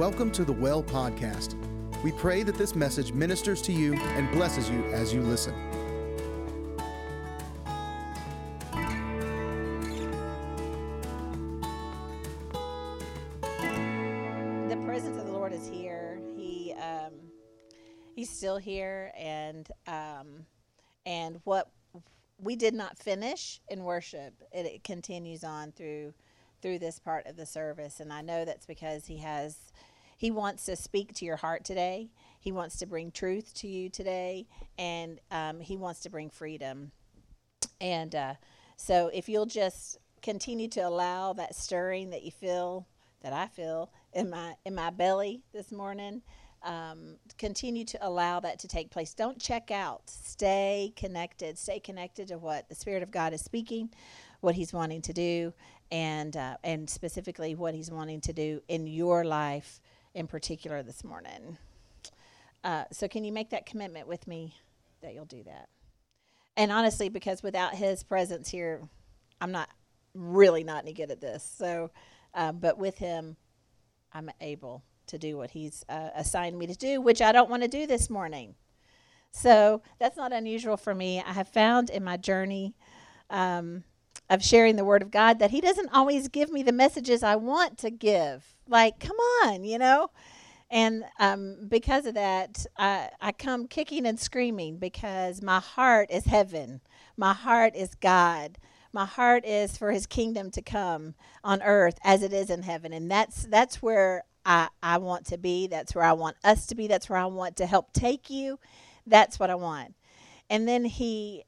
Welcome to the Well Podcast. We pray that this message ministers to you and blesses you as you listen. the presence of the Lord is here. He um, he's still here, and um, and what we did not finish in worship, it, it continues on through through this part of the service, and I know that's because he has he wants to speak to your heart today. He wants to bring truth to you today, and um, he wants to bring freedom. And uh, so, if you'll just continue to allow that stirring that you feel, that I feel in my in my belly this morning, um, continue to allow that to take place. Don't check out. Stay connected. Stay connected to what the Spirit of God is speaking, what He's wanting to do, and uh, and specifically what He's wanting to do in your life in particular this morning. Uh, so, can you make that commitment with me that you'll do that? And honestly, because without His presence here, I'm not really not any good at this. So, uh, but with Him, I'm able to do what He's uh, assigned me to do, which I don't want to do this morning. So that's not unusual for me. I have found in my journey um, of sharing the Word of God that He doesn't always give me the messages I want to give. Like, come on, you know? And um, because of that, I, I come kicking and screaming because my heart is heaven. My heart is God. My heart is for His kingdom to come on earth as it is in heaven, and that's that's where I I want to be. That's where I want us to be. That's where I want to help take you. That's what I want. And then He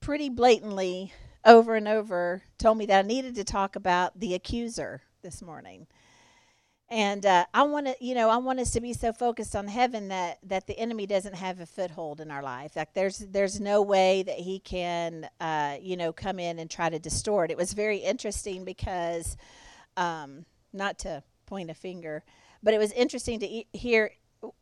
pretty blatantly over and over told me that I needed to talk about the accuser this morning and uh, I want to, you know, I want us to be so focused on heaven that that the enemy doesn't have a foothold in our life. Like there's there's no way that he can, uh, you know, come in and try to distort. It was very interesting because, um, not to point a finger, but it was interesting to e- hear.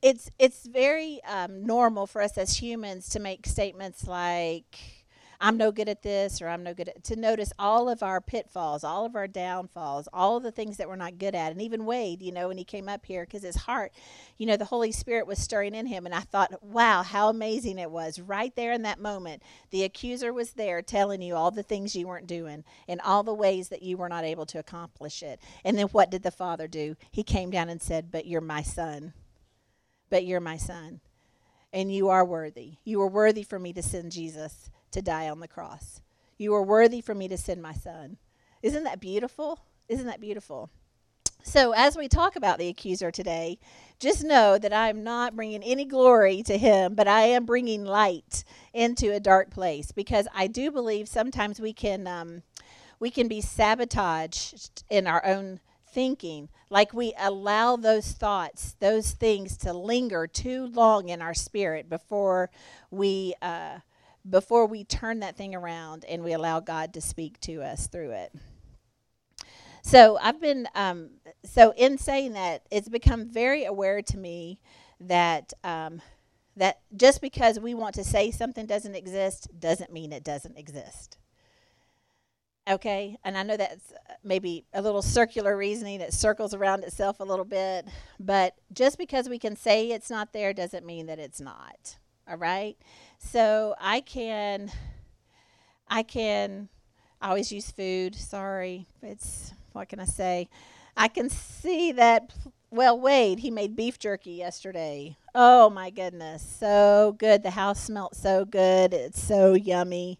It's it's very um, normal for us as humans to make statements like I'm no good at this or I'm no good at to notice all of our pitfalls, all of our downfalls, all the things that we're not good at. And even Wade, you know, when he came up here because his heart, you know, the Holy Spirit was stirring in him and I thought, wow, how amazing it was. Right there in that moment, the accuser was there telling you all the things you weren't doing and all the ways that you were not able to accomplish it. And then what did the Father do? He came down and said, "But you're my son. But you're my son." And you are worthy. You are worthy for me to send Jesus to die on the cross. You are worthy for me to send my son. Isn't that beautiful? Isn't that beautiful? So, as we talk about the accuser today, just know that I am not bringing any glory to him, but I am bringing light into a dark place because I do believe sometimes we can um, we can be sabotaged in our own thinking, like we allow those thoughts, those things to linger too long in our spirit before we. Uh, before we turn that thing around and we allow God to speak to us through it. So I've been, um, so in saying that, it's become very aware to me that um, that just because we want to say something doesn't exist doesn't mean it doesn't exist. Okay, and I know that's maybe a little circular reasoning that circles around itself a little bit, but just because we can say it's not there doesn't mean that it's not. All right? So I can, I can, I always use food. Sorry, it's what can I say? I can see that. Well, Wade, he made beef jerky yesterday. Oh my goodness, so good. The house smelled so good. It's so yummy.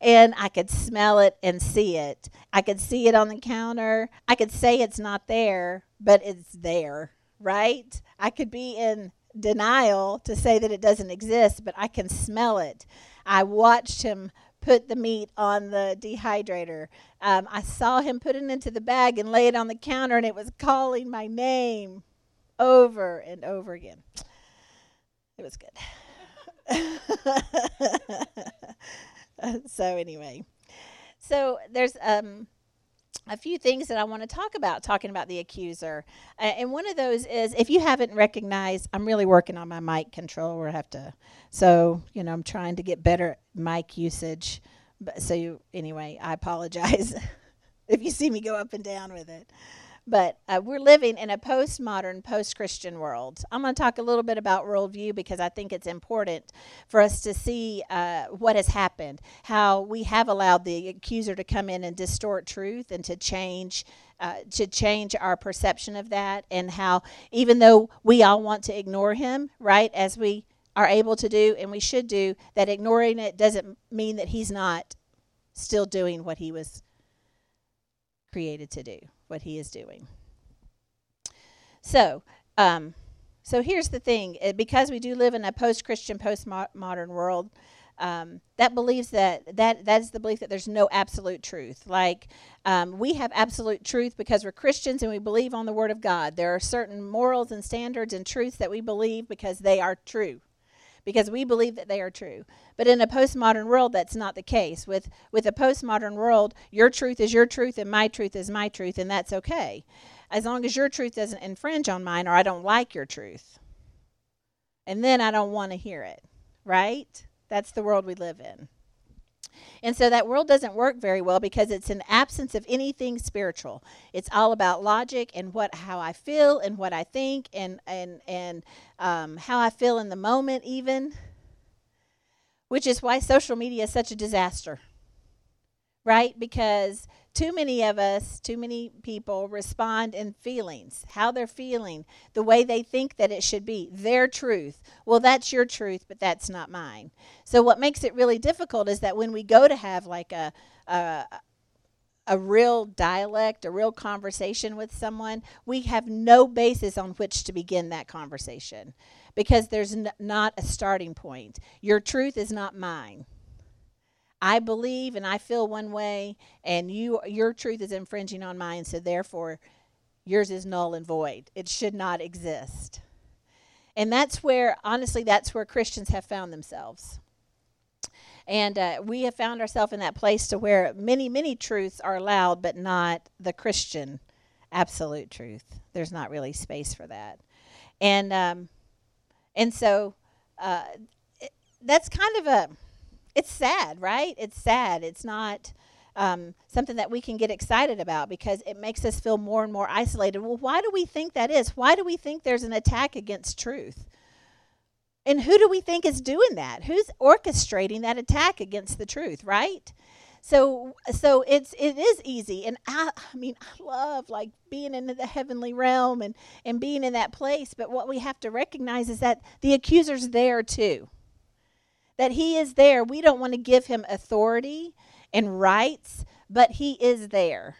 And I could smell it and see it. I could see it on the counter. I could say it's not there, but it's there, right? I could be in denial to say that it doesn't exist, but I can smell it. I watched him put the meat on the dehydrator. Um, I saw him put it into the bag and lay it on the counter, and it was calling my name over and over again. It was good. so anyway, so there's um, a few things that I want to talk about, talking about the accuser. Uh, and one of those is if you haven't recognized, I'm really working on my mic control where I have to, so, you know, I'm trying to get better mic usage. But, so, you, anyway, I apologize if you see me go up and down with it. But uh, we're living in a postmodern, post Christian world. I'm going to talk a little bit about worldview because I think it's important for us to see uh, what has happened, how we have allowed the accuser to come in and distort truth and to change. Uh, to change our perception of that, and how even though we all want to ignore him, right, as we are able to do and we should do, that ignoring it doesn't mean that he's not still doing what he was created to do, what he is doing. So, um, so here's the thing: because we do live in a post-Christian, post-modern world, um, that believes that that that is the belief that there's no absolute truth. Like um, we have absolute truth because we're Christians and we believe on the Word of God. There are certain morals and standards and truths that we believe because they are true because we believe that they are true. But in a postmodern world, that's not the case. With, with a postmodern world, your truth is your truth and my truth is my truth, and that's okay. As long as your truth doesn't infringe on mine or I don't like your truth. And then I don't want to hear it, right? That's the world we live in. And so that world doesn't work very well because it's an absence of anything spiritual. It's all about logic and what how I feel and what I think and and and um, how I feel in the moment even. Which is why social media is such a disaster. Right? Because too many of us, too many people respond in feelings, how they're feeling, the way they think that it should be, their truth. Well, that's your truth, but that's not mine. So, what makes it really difficult is that when we go to have like a, a a real dialect, a real conversation with someone, we have no basis on which to begin that conversation because there's n- not a starting point. Your truth is not mine. I believe and I feel one way, and you your truth is infringing on mine, so therefore yours is null and void. It should not exist. And that's where, honestly, that's where Christians have found themselves. And uh, we have found ourselves in that place to where many, many truths are allowed, but not the Christian absolute truth. There's not really space for that. And um, and so uh, it, that's kind of a it's sad, right? It's sad. It's not um, something that we can get excited about because it makes us feel more and more isolated. Well, why do we think that is? Why do we think there's an attack against truth? And who do we think is doing that? Who's orchestrating that attack against the truth, right? So so it's it is easy and I I mean I love like being in the heavenly realm and and being in that place, but what we have to recognize is that the accuser's there too that he is there. We don't want to give him authority and rights, but he is there.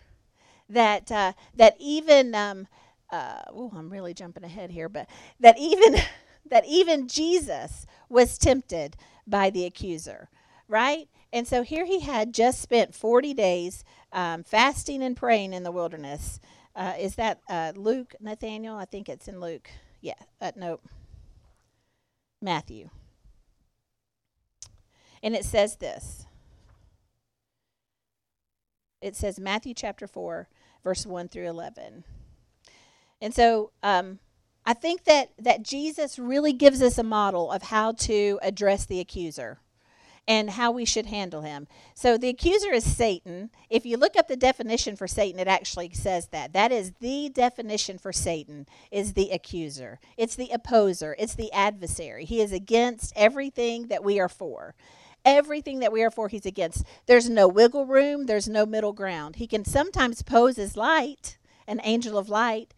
That uh, that even um, uh, oh, I'm really jumping ahead here, but that even that even Jesus was tempted by the accuser, right? And so here he had just spent 40 days um, fasting and praying in the wilderness. Uh, is that uh, Luke, Nathaniel? I think it's in Luke. Yeah, uh, nope. Matthew. And it says this it says Matthew chapter 4, verse 1 through 11. And so um, I think that, that Jesus really gives us a model of how to address the accuser and how we should handle him. So the accuser is Satan. If you look up the definition for Satan, it actually says that. That is the definition for Satan is the accuser. It's the opposer, it's the adversary. He is against everything that we are for. Everything that we are for, he's against. There's no wiggle room, there's no middle ground. He can sometimes pose as light, an angel of light.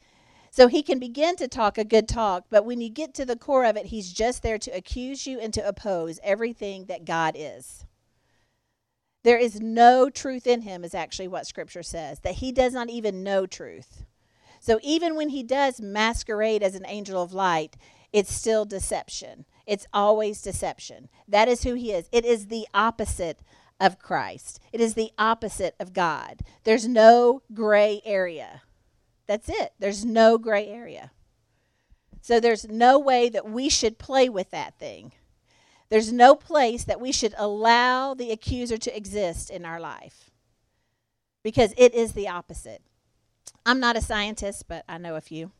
So he can begin to talk a good talk, but when you get to the core of it, he's just there to accuse you and to oppose everything that God is. There is no truth in him, is actually what Scripture says, that he does not even know truth. So even when he does masquerade as an angel of light, it's still deception. It's always deception. That is who he is. It is the opposite of Christ, it is the opposite of God. There's no gray area. That's it. There's no gray area. So there's no way that we should play with that thing. There's no place that we should allow the accuser to exist in our life because it is the opposite. I'm not a scientist, but I know a few.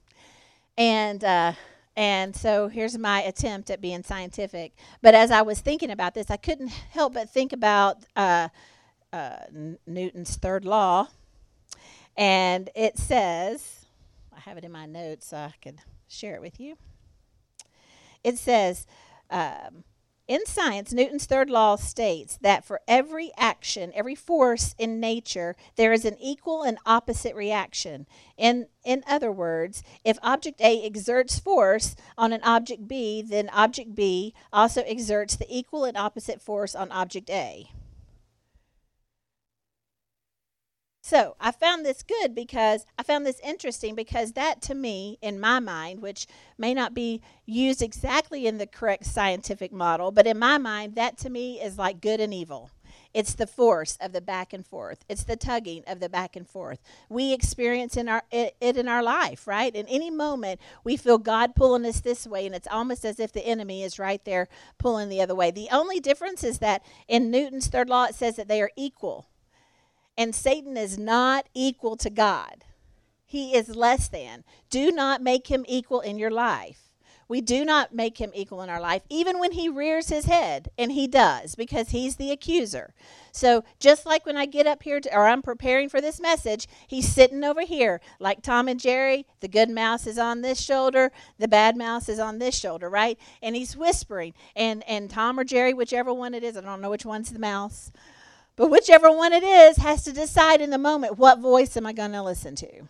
And uh, and so here's my attempt at being scientific. But as I was thinking about this, I couldn't help but think about uh, uh, Newton's third law. And it says, I have it in my notes so I can share it with you. It says, um, in science, Newton's third law states that for every action, every force in nature, there is an equal and opposite reaction. In, in other words, if object A exerts force on an object B, then object B also exerts the equal and opposite force on object A. So I found this good because I found this interesting because that to me, in my mind, which may not be used exactly in the correct scientific model, but in my mind, that to me is like good and evil. It's the force of the back and forth. It's the tugging of the back and forth. We experience in our it, it in our life, right? In any moment, we feel God pulling us this way, and it's almost as if the enemy is right there pulling the other way. The only difference is that in Newton's third law, it says that they are equal and Satan is not equal to God. He is less than. Do not make him equal in your life. We do not make him equal in our life, even when he rears his head, and he does, because he's the accuser. So, just like when I get up here, to, or I'm preparing for this message, he's sitting over here, like Tom and Jerry. The good mouse is on this shoulder, the bad mouse is on this shoulder, right? And he's whispering. And, and Tom or Jerry, whichever one it is, I don't know which one's the mouse, but whichever one it is has to decide in the moment what voice am I going to listen to?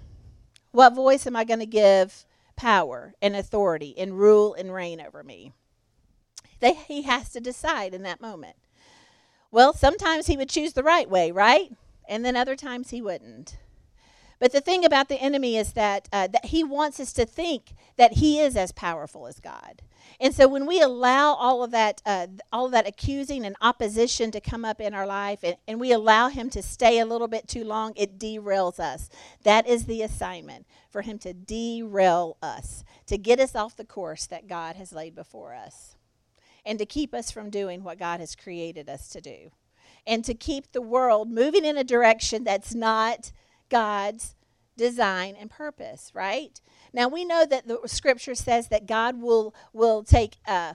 What voice am I going to give power and authority and rule and reign over me? They, he has to decide in that moment. Well, sometimes he would choose the right way, right? And then other times he wouldn't. But the thing about the enemy is that, uh, that he wants us to think that he is as powerful as God. And so when we allow all of that, uh, all of that accusing and opposition to come up in our life, and, and we allow him to stay a little bit too long, it derails us. That is the assignment for him to derail us, to get us off the course that God has laid before us, and to keep us from doing what God has created us to do, and to keep the world moving in a direction that's not God's design and purpose, right? Now we know that the scripture says that God will will take uh,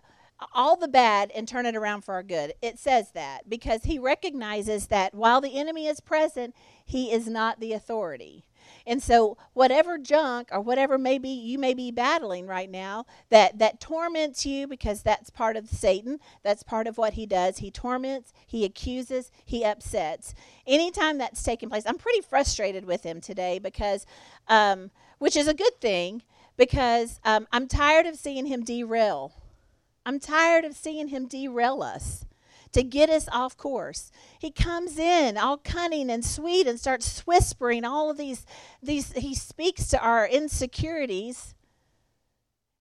all the bad and turn it around for our good. It says that because he recognizes that while the enemy is present, he is not the authority. And so whatever junk or whatever maybe you may be battling right now that that torments you because that's part of Satan, that's part of what he does. He torments, he accuses, he upsets. Anytime that's taking place, I'm pretty frustrated with him today because um, which is a good thing because um, I'm tired of seeing him derail. I'm tired of seeing him derail us to get us off course. He comes in all cunning and sweet and starts whispering all of these these he speaks to our insecurities.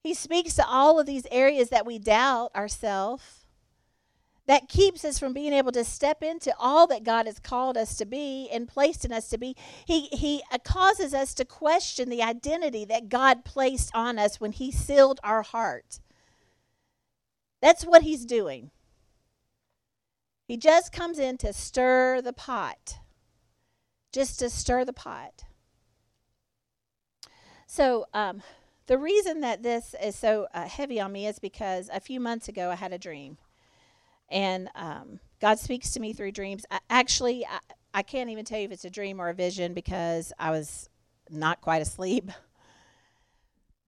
He speaks to all of these areas that we doubt ourselves. That keeps us from being able to step into all that God has called us to be and placed in us to be. He, he uh, causes us to question the identity that God placed on us when He sealed our heart. That's what He's doing. He just comes in to stir the pot, just to stir the pot. So, um, the reason that this is so uh, heavy on me is because a few months ago I had a dream. And um, God speaks to me through dreams. I, actually, I, I can't even tell you if it's a dream or a vision because I was not quite asleep.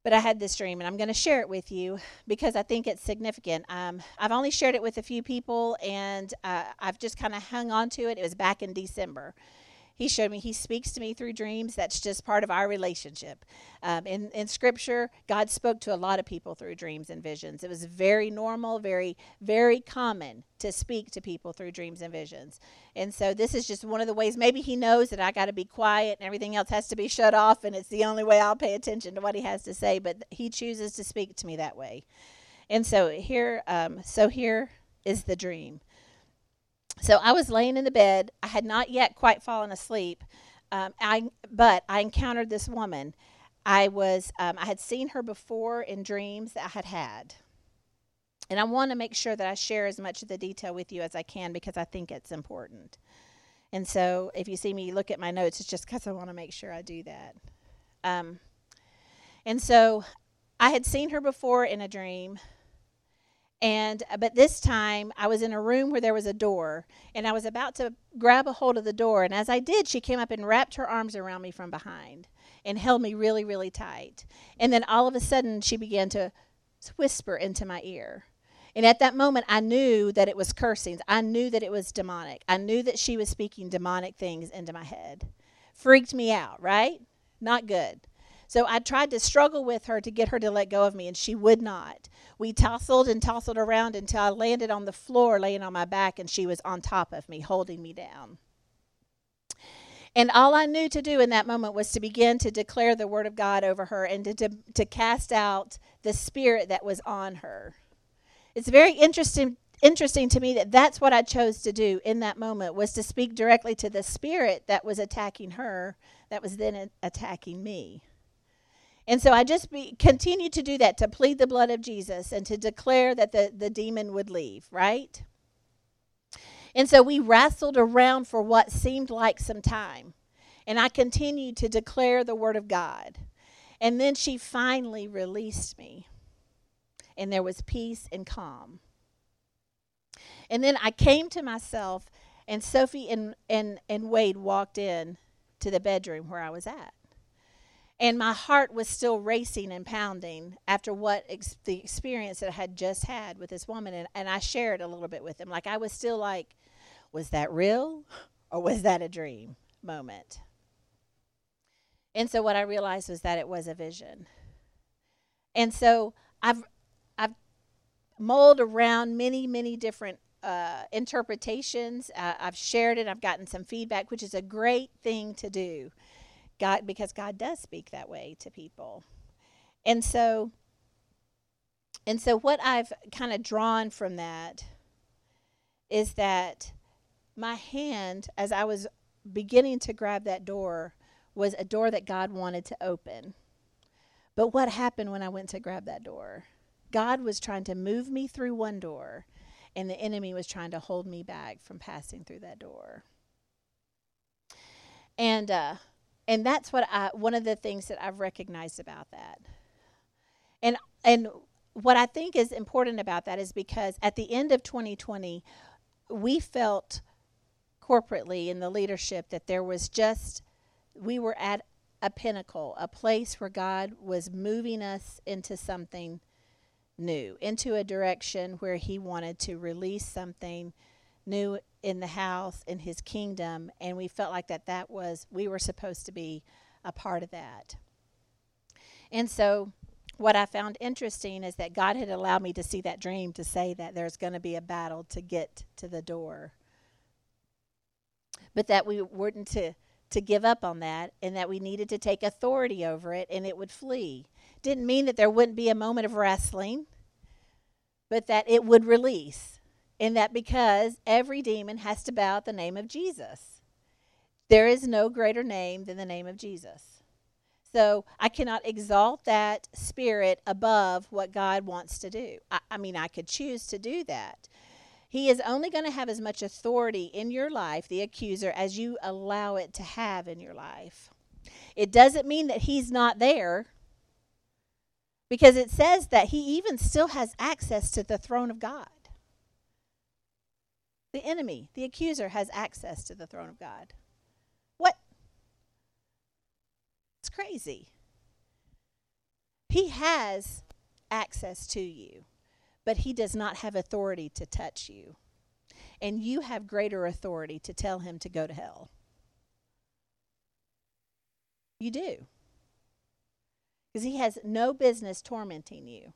But I had this dream, and I'm going to share it with you because I think it's significant. Um, I've only shared it with a few people, and uh, I've just kind of hung on to it. It was back in December he showed me he speaks to me through dreams. That's just part of our relationship. Um, in, in scripture god spoke to a lot of people through dreams and visions. It was very normal very very common to speak to people through dreams and visions. And so this is just one of the ways maybe he knows that i got to be quiet and everything else has to be shut off and it's the only way i'll pay attention to what he has to say but he chooses to speak to me that way. And so here um, so here is the dream so I was laying in the bed. I had not yet quite fallen asleep. Um, I, but I encountered this woman. I was um, I had seen her before in dreams that I had had. And I want to make sure that I share as much of the detail with you as I can because I think it's important. And so if you see me look at my notes, it's just because I want to make sure I do that. Um, and so I had seen her before in a dream And uh, but this time I was in a room where there was a door and I was about to grab a hold of the door and as I did she came up and wrapped her arms around me from behind and held me really really tight. And then all of a sudden she began to whisper into my ear. And at that moment, I knew that it was cursings. I knew that it was demonic. I knew that she was speaking demonic things into my head. Freaked me out, right? Not good. So I tried to struggle with her to get her to let go of me, and she would not. We tousled and tousled around until I landed on the floor, laying on my back, and she was on top of me, holding me down. And all I knew to do in that moment was to begin to declare the word of God over her and to, to, to cast out the spirit that was on her. It's very interesting interesting to me that that's what I chose to do in that moment was to speak directly to the spirit that was attacking her that was then attacking me. And so I just be, continued to do that, to plead the blood of Jesus and to declare that the, the demon would leave, right? And so we wrestled around for what seemed like some time. And I continued to declare the word of God. And then she finally released me. And there was peace and calm. And then I came to myself, and Sophie and, and, and Wade walked in to the bedroom where I was at and my heart was still racing and pounding after what ex- the experience that I had just had with this woman. And, and I shared a little bit with him. Like, I was still like, was that real or was that a dream moment? And so, what I realized was that it was a vision. And so, I've, I've mulled around many, many different uh, interpretations. Uh, I've shared it, I've gotten some feedback, which is a great thing to do God because God does speak that way to people. And so and so what I've kind of drawn from that is that my hand as I was beginning to grab that door was a door that God wanted to open. But what happened when I went to grab that door? God was trying to move me through one door, and the enemy was trying to hold me back from passing through that door. And uh, and that's what I one of the things that I've recognized about that. And and what I think is important about that is because at the end of 2020 we felt corporately in the leadership that there was just we were at a pinnacle, a place where God was moving us into something new, into a direction where he wanted to release something new in the house in his kingdom and we felt like that that was we were supposed to be a part of that. And so what i found interesting is that god had allowed me to see that dream to say that there's going to be a battle to get to the door. But that we weren't to to give up on that and that we needed to take authority over it and it would flee. Didn't mean that there wouldn't be a moment of wrestling but that it would release in that because every demon has to bow at the name of Jesus. There is no greater name than the name of Jesus. So I cannot exalt that spirit above what God wants to do. I, I mean, I could choose to do that. He is only going to have as much authority in your life, the accuser, as you allow it to have in your life. It doesn't mean that he's not there because it says that he even still has access to the throne of God. The enemy, the accuser, has access to the throne of God. What? It's crazy. He has access to you, but he does not have authority to touch you. And you have greater authority to tell him to go to hell. You do. Because he has no business tormenting you.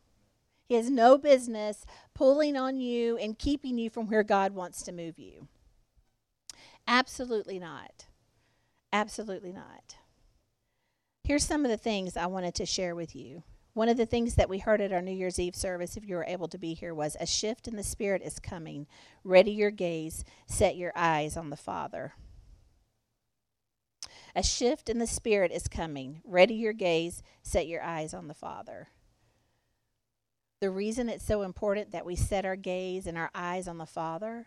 Has no business pulling on you and keeping you from where God wants to move you. Absolutely not. Absolutely not. Here's some of the things I wanted to share with you. One of the things that we heard at our New Year's Eve service, if you were able to be here, was a shift in the Spirit is coming. Ready your gaze, set your eyes on the Father. A shift in the Spirit is coming. Ready your gaze, set your eyes on the Father. The reason it's so important that we set our gaze and our eyes on the Father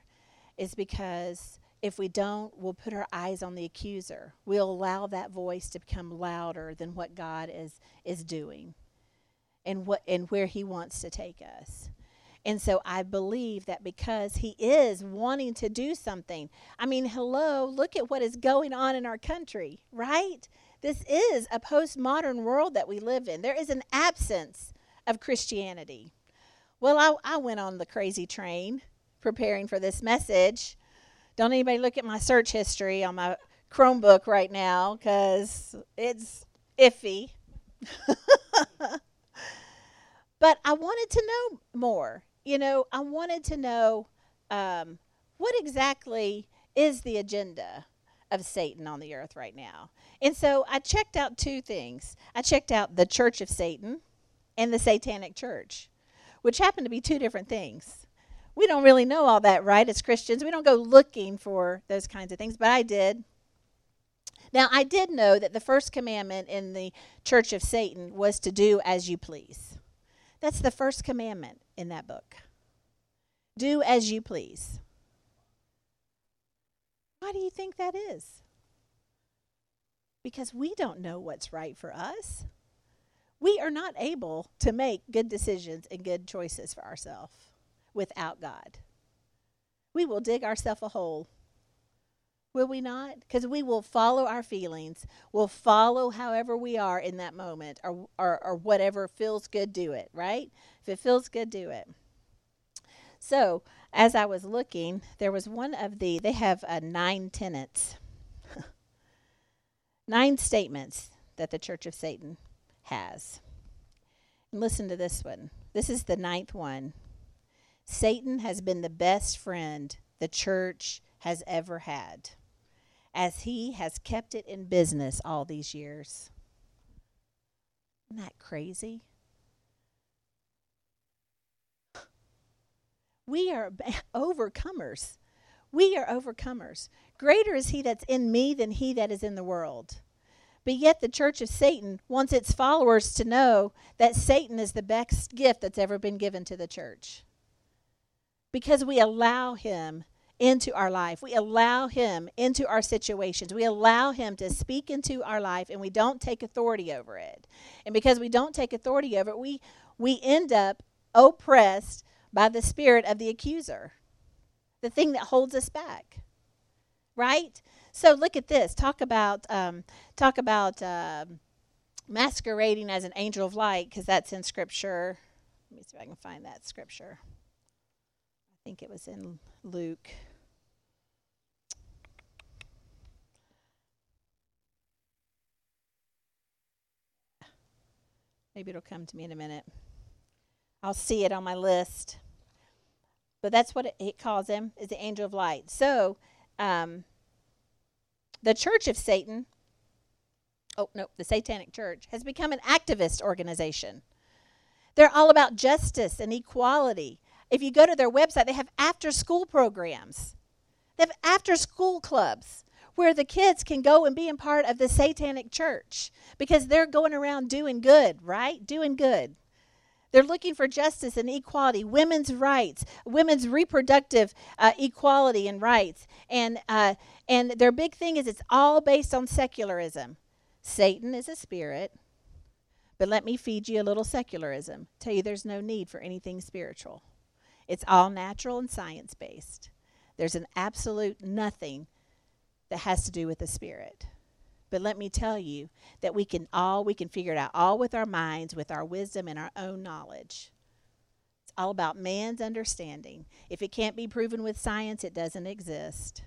is because if we don't, we'll put our eyes on the accuser. We'll allow that voice to become louder than what God is is doing and what and where he wants to take us. And so I believe that because he is wanting to do something. I mean, hello, look at what is going on in our country, right? This is a postmodern world that we live in. There is an absence of Christianity. Well, I, I went on the crazy train preparing for this message. Don't anybody look at my search history on my Chromebook right now because it's iffy. but I wanted to know more. You know, I wanted to know um, what exactly is the agenda of Satan on the earth right now. And so I checked out two things. I checked out the Church of Satan and the Satanic Church, which happen to be two different things. We don't really know all that, right, as Christians. We don't go looking for those kinds of things, but I did. Now, I did know that the first commandment in the Church of Satan was to do as you please. That's the first commandment in that book. Do as you please. Why do you think that is? Because we don't know what's right for us. We are not able to make good decisions and good choices for ourselves without God. We will dig ourselves a hole Will we not? Because we will follow our feelings. We'll follow however we are in that moment or, or, or whatever feels good, do it, right? If it feels good, do it. So, as I was looking, there was one of the, they have uh, nine tenets, nine statements that the Church of Satan has. And listen to this one. This is the ninth one. Satan has been the best friend the church has ever had as he has kept it in business all these years. Isn't that crazy? We are overcomers. We are overcomers. Greater is he that's in me than he that is in the world. But yet, the church of Satan wants its followers to know that Satan is the best gift that's ever been given to the church. Because we allow him into our life. We allow Him into our situations. We allow Him to speak into our life, and we don't take authority over it. And because we don't take authority over it, we, we end up oppressed by the spirit of the accuser, the thing that holds us back. Right? So look at this. Talk about um, talk about uh, masquerading as an angel of light, because that's in Scripture. Let me see if I can find that Scripture. I think it was in Luke. Maybe it'll come to me in a minute. I'll see it on my list. But that's what it, it calls him, is the angel of light. So, um, the Church of Satan, oh, no, the Satanic Church, has become an activist organization. They're all about justice and equality. If you go to their website, they have after school programs, they have after school clubs where the kids can go and be a part of the satanic church because they're going around doing good, right? Doing good. They're looking for justice and equality, women's rights, women's reproductive uh, equality and rights, and uh, and their big thing is it's all based on secularism. Satan is a spirit, but let me feed you a little secularism. Tell you there's no need for anything spiritual. It's all natural and science based. There's an absolute nothing that has to do with the spirit. But let me tell you that we can all we can figure it out all with our minds, with our wisdom and our own knowledge. It's all about man's understanding. If it can't be proven with science, it doesn't exist.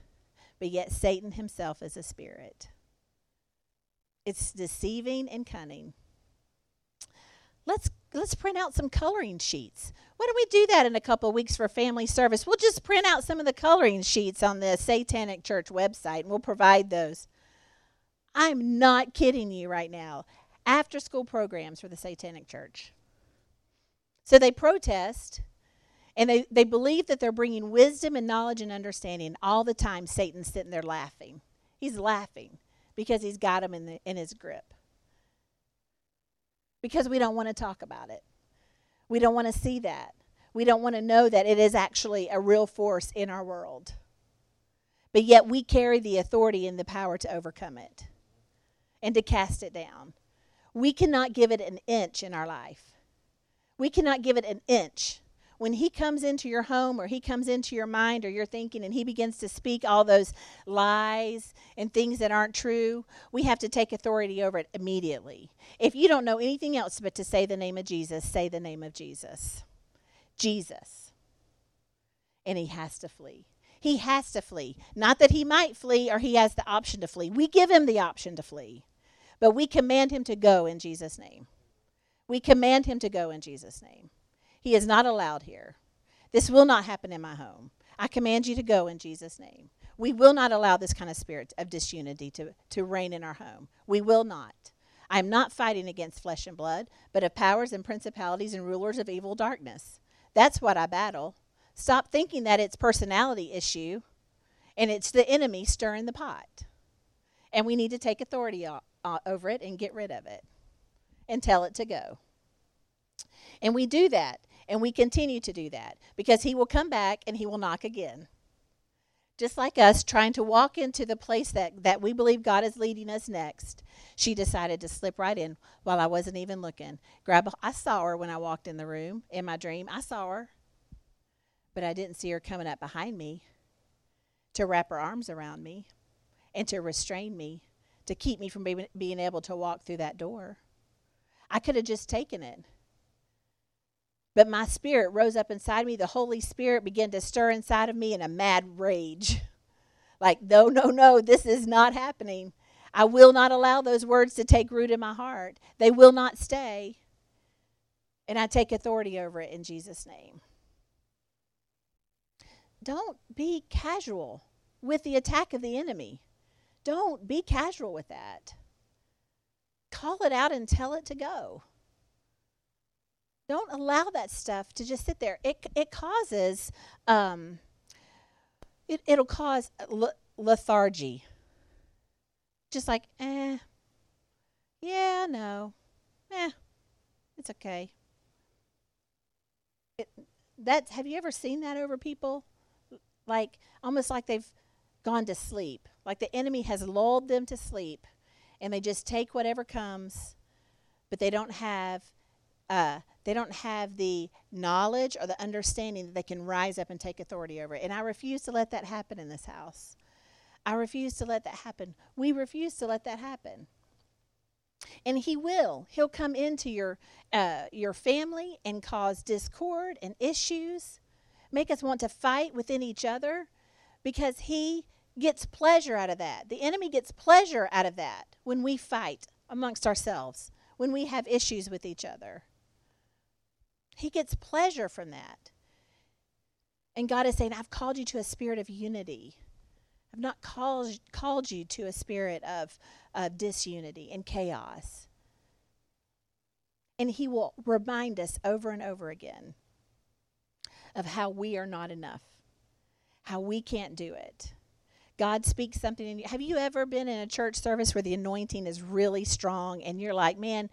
But yet Satan himself is a spirit. It's deceiving and cunning. Let's let's print out some coloring sheets. Why don't we do that in a couple weeks for family service? We'll just print out some of the coloring sheets on the Satanic Church website and we'll provide those. I'm not kidding you right now. After school programs for the Satanic Church. So they protest and they, they believe that they're bringing wisdom and knowledge and understanding. All the time, Satan's sitting there laughing. He's laughing because he's got them in, the, in his grip because we don't want to talk about it. We don't want to see that. We don't want to know that it is actually a real force in our world. But yet we carry the authority and the power to overcome it and to cast it down. We cannot give it an inch in our life. We cannot give it an inch when he comes into your home or he comes into your mind or your thinking and he begins to speak all those lies and things that aren't true, we have to take authority over it immediately. If you don't know anything else but to say the name of Jesus, say the name of Jesus. Jesus. And he has to flee. He has to flee. Not that he might flee or he has the option to flee. We give him the option to flee, but we command him to go in Jesus' name. We command him to go in Jesus' name. He is not allowed here. This will not happen in my home. I command you to go in Jesus' name. We will not allow this kind of spirit of disunity to, to reign in our home. We will not. I am not fighting against flesh and blood, but of powers and principalities and rulers of evil darkness. That's what I battle. Stop thinking that it's personality issue and it's the enemy stirring the pot. And we need to take authority uh, over it and get rid of it and tell it to go. And we do that and we continue to do that because he will come back and he will knock again. Just like us trying to walk into the place that, that we believe God is leading us next, she decided to slip right in while I wasn't even looking. Grab a, I saw her when I walked in the room in my dream. I saw her. But I didn't see her coming up behind me to wrap her arms around me and to restrain me, to keep me from being, being able to walk through that door. I could have just taken it. But my spirit rose up inside me. The Holy Spirit began to stir inside of me in a mad rage. Like, no, no, no, this is not happening. I will not allow those words to take root in my heart. They will not stay. And I take authority over it in Jesus' name. Don't be casual with the attack of the enemy. Don't be casual with that. Call it out and tell it to go. Don't allow that stuff to just sit there. It it causes um, it it'll cause lethargy. Just like eh, yeah, no, eh, it's okay. It, that have you ever seen that over people? Like almost like they've gone to sleep. Like the enemy has lulled them to sleep, and they just take whatever comes, but they don't have uh, they don't have the knowledge or the understanding that they can rise up and take authority over it. And I refuse to let that happen in this house. I refuse to let that happen. We refuse to let that happen. And he will. He'll come into your uh, your family and cause discord and issues, make us want to fight within each other, because he gets pleasure out of that. The enemy gets pleasure out of that when we fight amongst ourselves, when we have issues with each other. He gets pleasure from that. And God is saying, I've called you to a spirit of unity. I've not called, called you to a spirit of, of disunity and chaos. And He will remind us over and over again of how we are not enough, how we can't do it. God speaks something. Have you ever been in a church service where the anointing is really strong and you're like, man,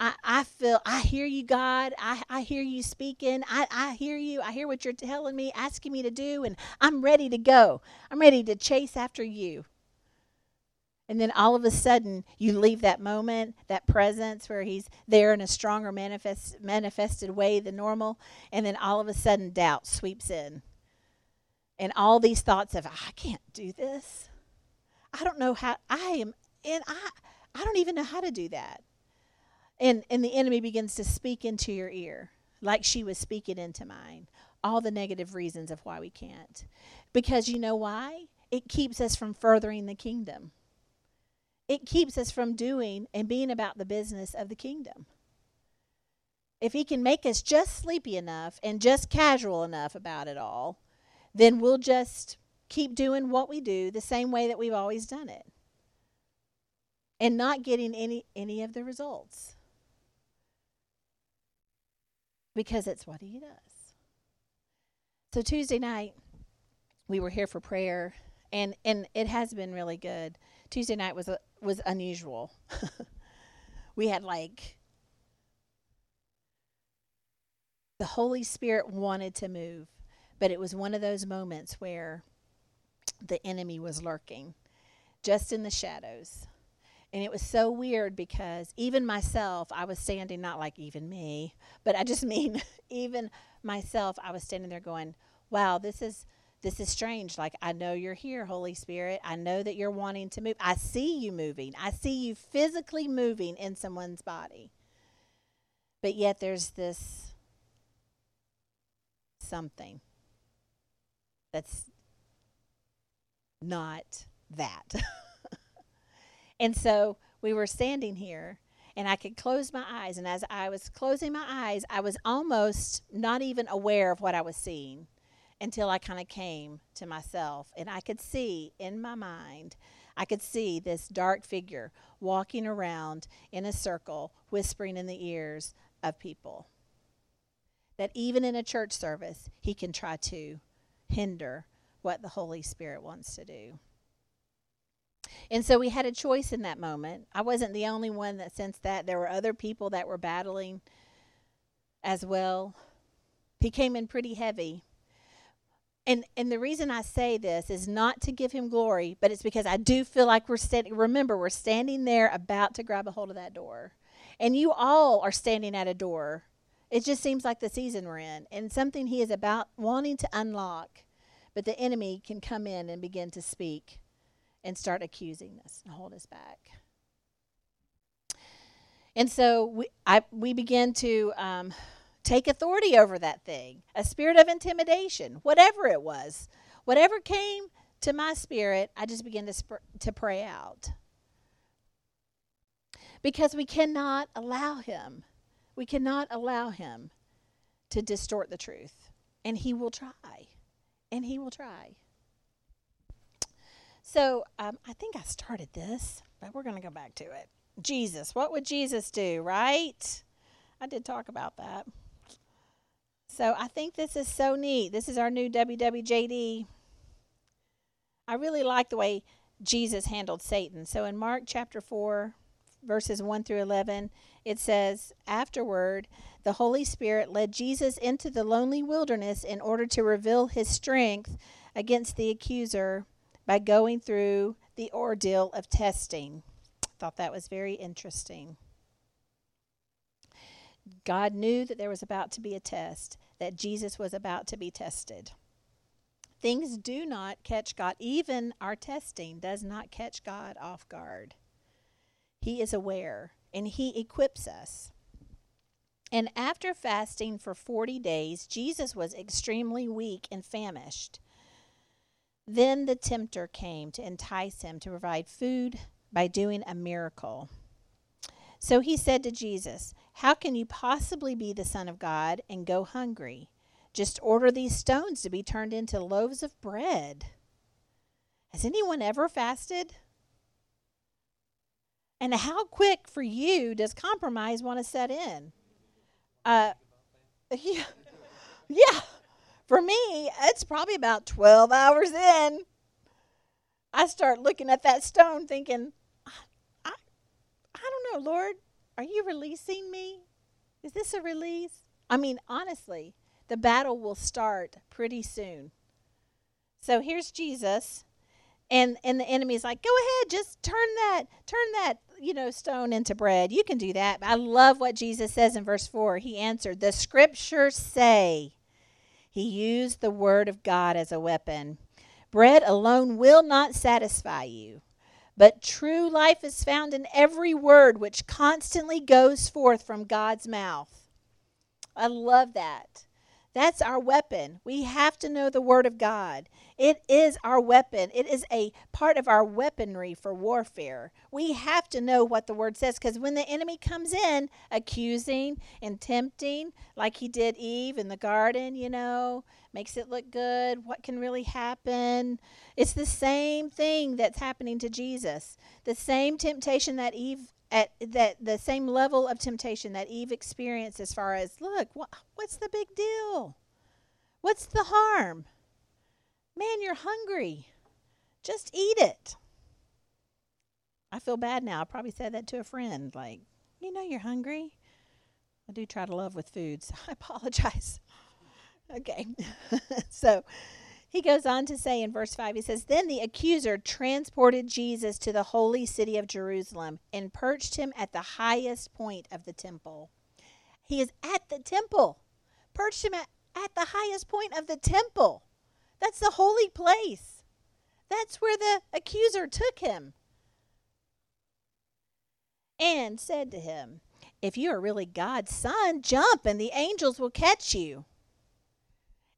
I, I feel, I hear you, God. I, I hear you speaking. I, I hear you. I hear what you're telling me, asking me to do, and I'm ready to go. I'm ready to chase after you. And then all of a sudden, you leave that moment, that presence where he's there in a stronger manifest, manifested way than normal. And then all of a sudden, doubt sweeps in. And all these thoughts of, I can't do this. I don't know how, I am, and I, I don't even know how to do that. And, and the enemy begins to speak into your ear, like she was speaking into mine, all the negative reasons of why we can't. Because you know why? It keeps us from furthering the kingdom, it keeps us from doing and being about the business of the kingdom. If he can make us just sleepy enough and just casual enough about it all, then we'll just keep doing what we do the same way that we've always done it and not getting any any of the results because it's what he does. So Tuesday night, we were here for prayer, and and it has been really good. Tuesday night was a, was unusual. we had like the Holy Spirit wanted to move, but it was one of those moments where the enemy was lurking, just in the shadows. And it was so weird because even myself, I was standing, not like even me, but I just mean even myself, I was standing there going, wow, this is this is strange. Like, I know you're here, Holy Spirit. I know that you're wanting to move. I see you moving. I see you physically moving in someone's body. But yet there's this something that's not that. and so we were standing here and I could close my eyes. And as I was closing my eyes, I was almost not even aware of what I was seeing until I kind of came to myself. And I could see in my mind, I could see this dark figure walking around in a circle, whispering in the ears of people. That even in a church service, he can try to hinder what the Holy Spirit wants to do. And so we had a choice in that moment. I wasn't the only one that sensed that. There were other people that were battling as well. He came in pretty heavy. And and the reason I say this is not to give him glory, but it's because I do feel like we're standing remember we're standing there about to grab a hold of that door. And you all are standing at a door. It just seems like the season we're in and something he is about wanting to unlock. But the enemy can come in and begin to speak and start accusing us and hold us back. And so we, I, we begin to um, take authority over that thing, a spirit of intimidation, whatever it was. Whatever came to my spirit, I just began to, sp- to pray out. Because we cannot allow him, we cannot allow him to distort the truth. And he will try. And he will try. So um, I think I started this, but we're going to go back to it. Jesus. What would Jesus do, right? I did talk about that. So I think this is so neat. This is our new WWJD. I really like the way Jesus handled Satan. So in Mark chapter 4, verses 1 through 11, it says, Afterward, the Holy Spirit led Jesus into the lonely wilderness in order to reveal his strength against the accuser by going through the ordeal of testing. Thought that was very interesting. God knew that there was about to be a test, that Jesus was about to be tested. Things do not catch God, even our testing does not catch God off guard. He is aware and He equips us. And after fasting for 40 days, Jesus was extremely weak and famished. Then the tempter came to entice him to provide food by doing a miracle. So he said to Jesus, How can you possibly be the Son of God and go hungry? Just order these stones to be turned into loaves of bread. Has anyone ever fasted? And how quick for you does compromise want to set in? Uh, yeah, yeah. For me, it's probably about 12 hours in. I start looking at that stone thinking, I, I, I don't know, Lord, are you releasing me? Is this a release? I mean, honestly, the battle will start pretty soon. So here's Jesus, and and the enemy's like, "Go ahead, just turn that, turn that, you know, stone into bread. You can do that." I love what Jesus says in verse 4. He answered, "The scriptures say, he used the word of God as a weapon. Bread alone will not satisfy you, but true life is found in every word which constantly goes forth from God's mouth. I love that. That's our weapon. We have to know the Word of God. It is our weapon. It is a part of our weaponry for warfare. We have to know what the Word says because when the enemy comes in accusing and tempting, like he did Eve in the garden, you know, makes it look good, what can really happen? It's the same thing that's happening to Jesus. The same temptation that Eve at that the same level of temptation that Eve experienced as far as look what, what's the big deal? What's the harm? Man you're hungry. Just eat it. I feel bad now. I probably said that to a friend like you know you're hungry? I do try to love with food so I apologize. Okay. So he goes on to say in verse 5, he says, Then the accuser transported Jesus to the holy city of Jerusalem and perched him at the highest point of the temple. He is at the temple, perched him at, at the highest point of the temple. That's the holy place. That's where the accuser took him. And said to him, If you are really God's son, jump and the angels will catch you.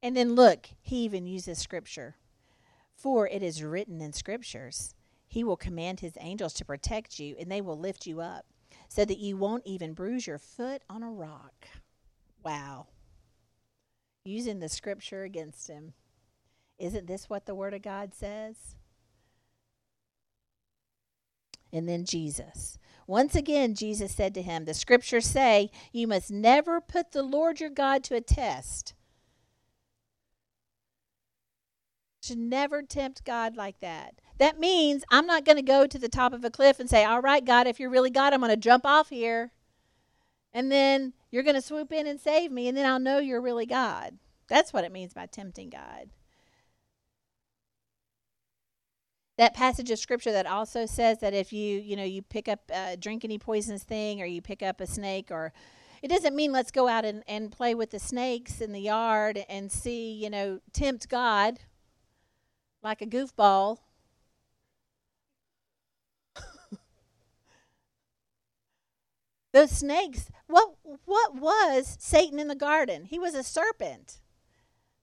And then look, he even uses scripture. For it is written in scriptures, He will command His angels to protect you, and they will lift you up, so that you won't even bruise your foot on a rock. Wow. Using the scripture against him. Isn't this what the Word of God says? And then Jesus. Once again, Jesus said to him, The scriptures say, You must never put the Lord your God to a test. Should never tempt God like that. That means I'm not going to go to the top of a cliff and say, All right, God, if you're really God, I'm going to jump off here. And then you're going to swoop in and save me, and then I'll know you're really God. That's what it means by tempting God. that passage of scripture that also says that if you you know you pick up uh, drink any poisonous thing or you pick up a snake or it doesn't mean let's go out and, and play with the snakes in the yard and see you know tempt god like a goofball those snakes what what was satan in the garden he was a serpent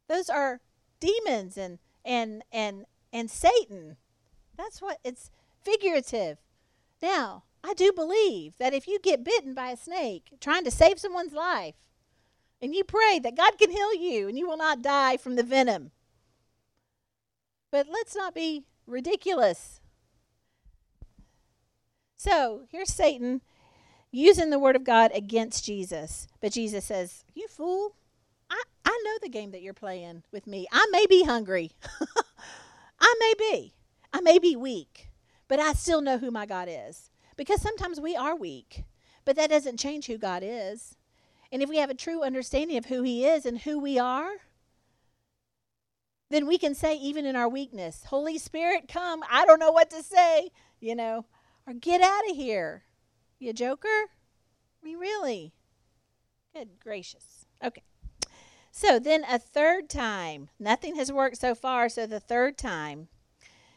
those are demons and and and and satan that's what it's figurative. Now, I do believe that if you get bitten by a snake trying to save someone's life, and you pray that God can heal you and you will not die from the venom. But let's not be ridiculous. So here's Satan using the word of God against Jesus. But Jesus says, You fool, I, I know the game that you're playing with me. I may be hungry. I may be. I may be weak, but I still know who my God is. Because sometimes we are weak, but that doesn't change who God is. And if we have a true understanding of who He is and who we are, then we can say, even in our weakness, Holy Spirit, come. I don't know what to say, you know, or get out of here. You joker? I mean, really? Good gracious. Okay. So then a third time, nothing has worked so far. So the third time,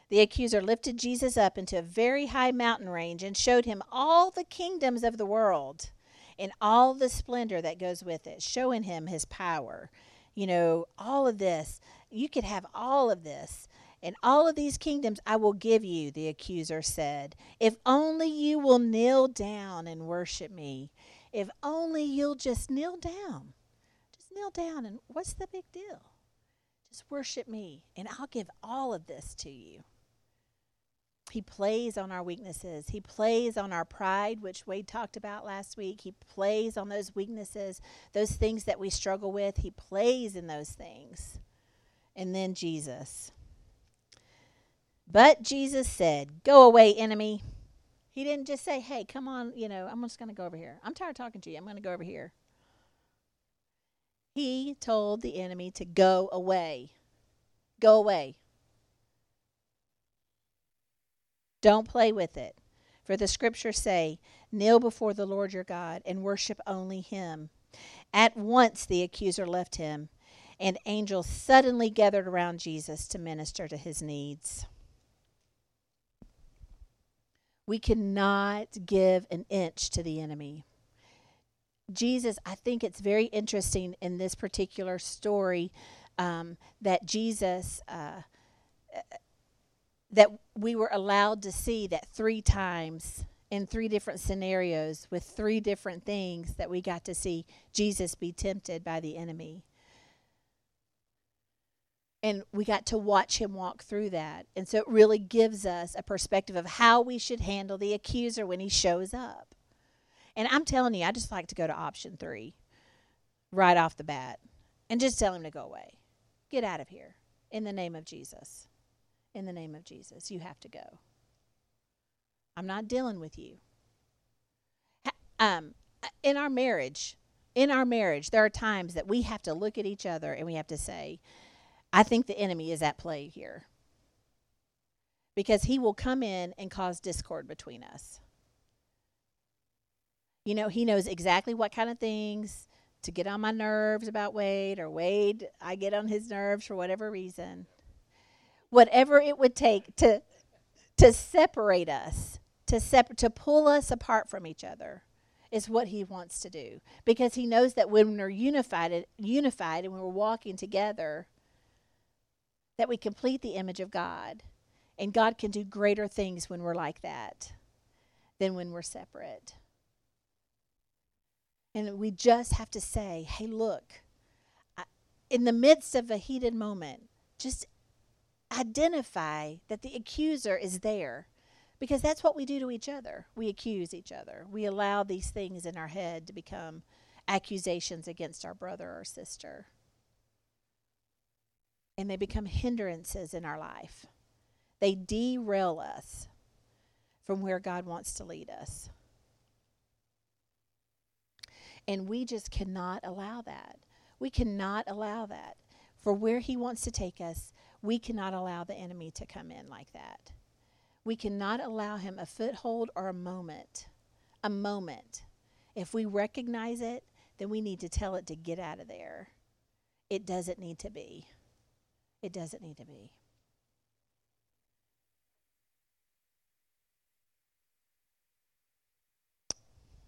the accuser lifted Jesus up into a very high mountain range and showed him all the kingdoms of the world and all the splendor that goes with it, showing him his power. You know, all of this. You could have all of this. And all of these kingdoms I will give you, the accuser said, if only you will kneel down and worship me. If only you'll just kneel down. Just kneel down, and what's the big deal? Just worship me, and I'll give all of this to you. He plays on our weaknesses. He plays on our pride, which Wade talked about last week. He plays on those weaknesses, those things that we struggle with. He plays in those things. And then Jesus. But Jesus said, Go away, enemy. He didn't just say, Hey, come on, you know, I'm just going to go over here. I'm tired of talking to you. I'm going to go over here. He told the enemy to go away. Go away. Don't play with it. For the scriptures say, Kneel before the Lord your God and worship only him. At once the accuser left him, and angels suddenly gathered around Jesus to minister to his needs. We cannot give an inch to the enemy. Jesus, I think it's very interesting in this particular story um, that Jesus. Uh, that we were allowed to see that three times in three different scenarios with three different things that we got to see Jesus be tempted by the enemy. And we got to watch him walk through that. And so it really gives us a perspective of how we should handle the accuser when he shows up. And I'm telling you, I just like to go to option three right off the bat and just tell him to go away. Get out of here in the name of Jesus in the name of Jesus. You have to go. I'm not dealing with you. Um, in our marriage, in our marriage, there are times that we have to look at each other and we have to say, I think the enemy is at play here. Because he will come in and cause discord between us. You know, he knows exactly what kind of things to get on my nerves about Wade, or Wade, I get on his nerves for whatever reason. Whatever it would take to to separate us, to sep- to pull us apart from each other, is what he wants to do. Because he knows that when we're unified, unified, and we're walking together, that we complete the image of God, and God can do greater things when we're like that than when we're separate. And we just have to say, hey, look, I, in the midst of a heated moment, just identify that the accuser is there. Because that's what we do to each other. We accuse each other. We allow these things in our head to become accusations against our brother or sister. And they become hindrances in our life. They derail us from where God wants to lead us. And we just cannot allow that. We cannot allow that. For where He wants to take us, we cannot allow the enemy to come in like that. We cannot allow him a foothold or a moment. A moment. If we recognize it, then we need to tell it to get out of there. It doesn't need to be. It doesn't need to be.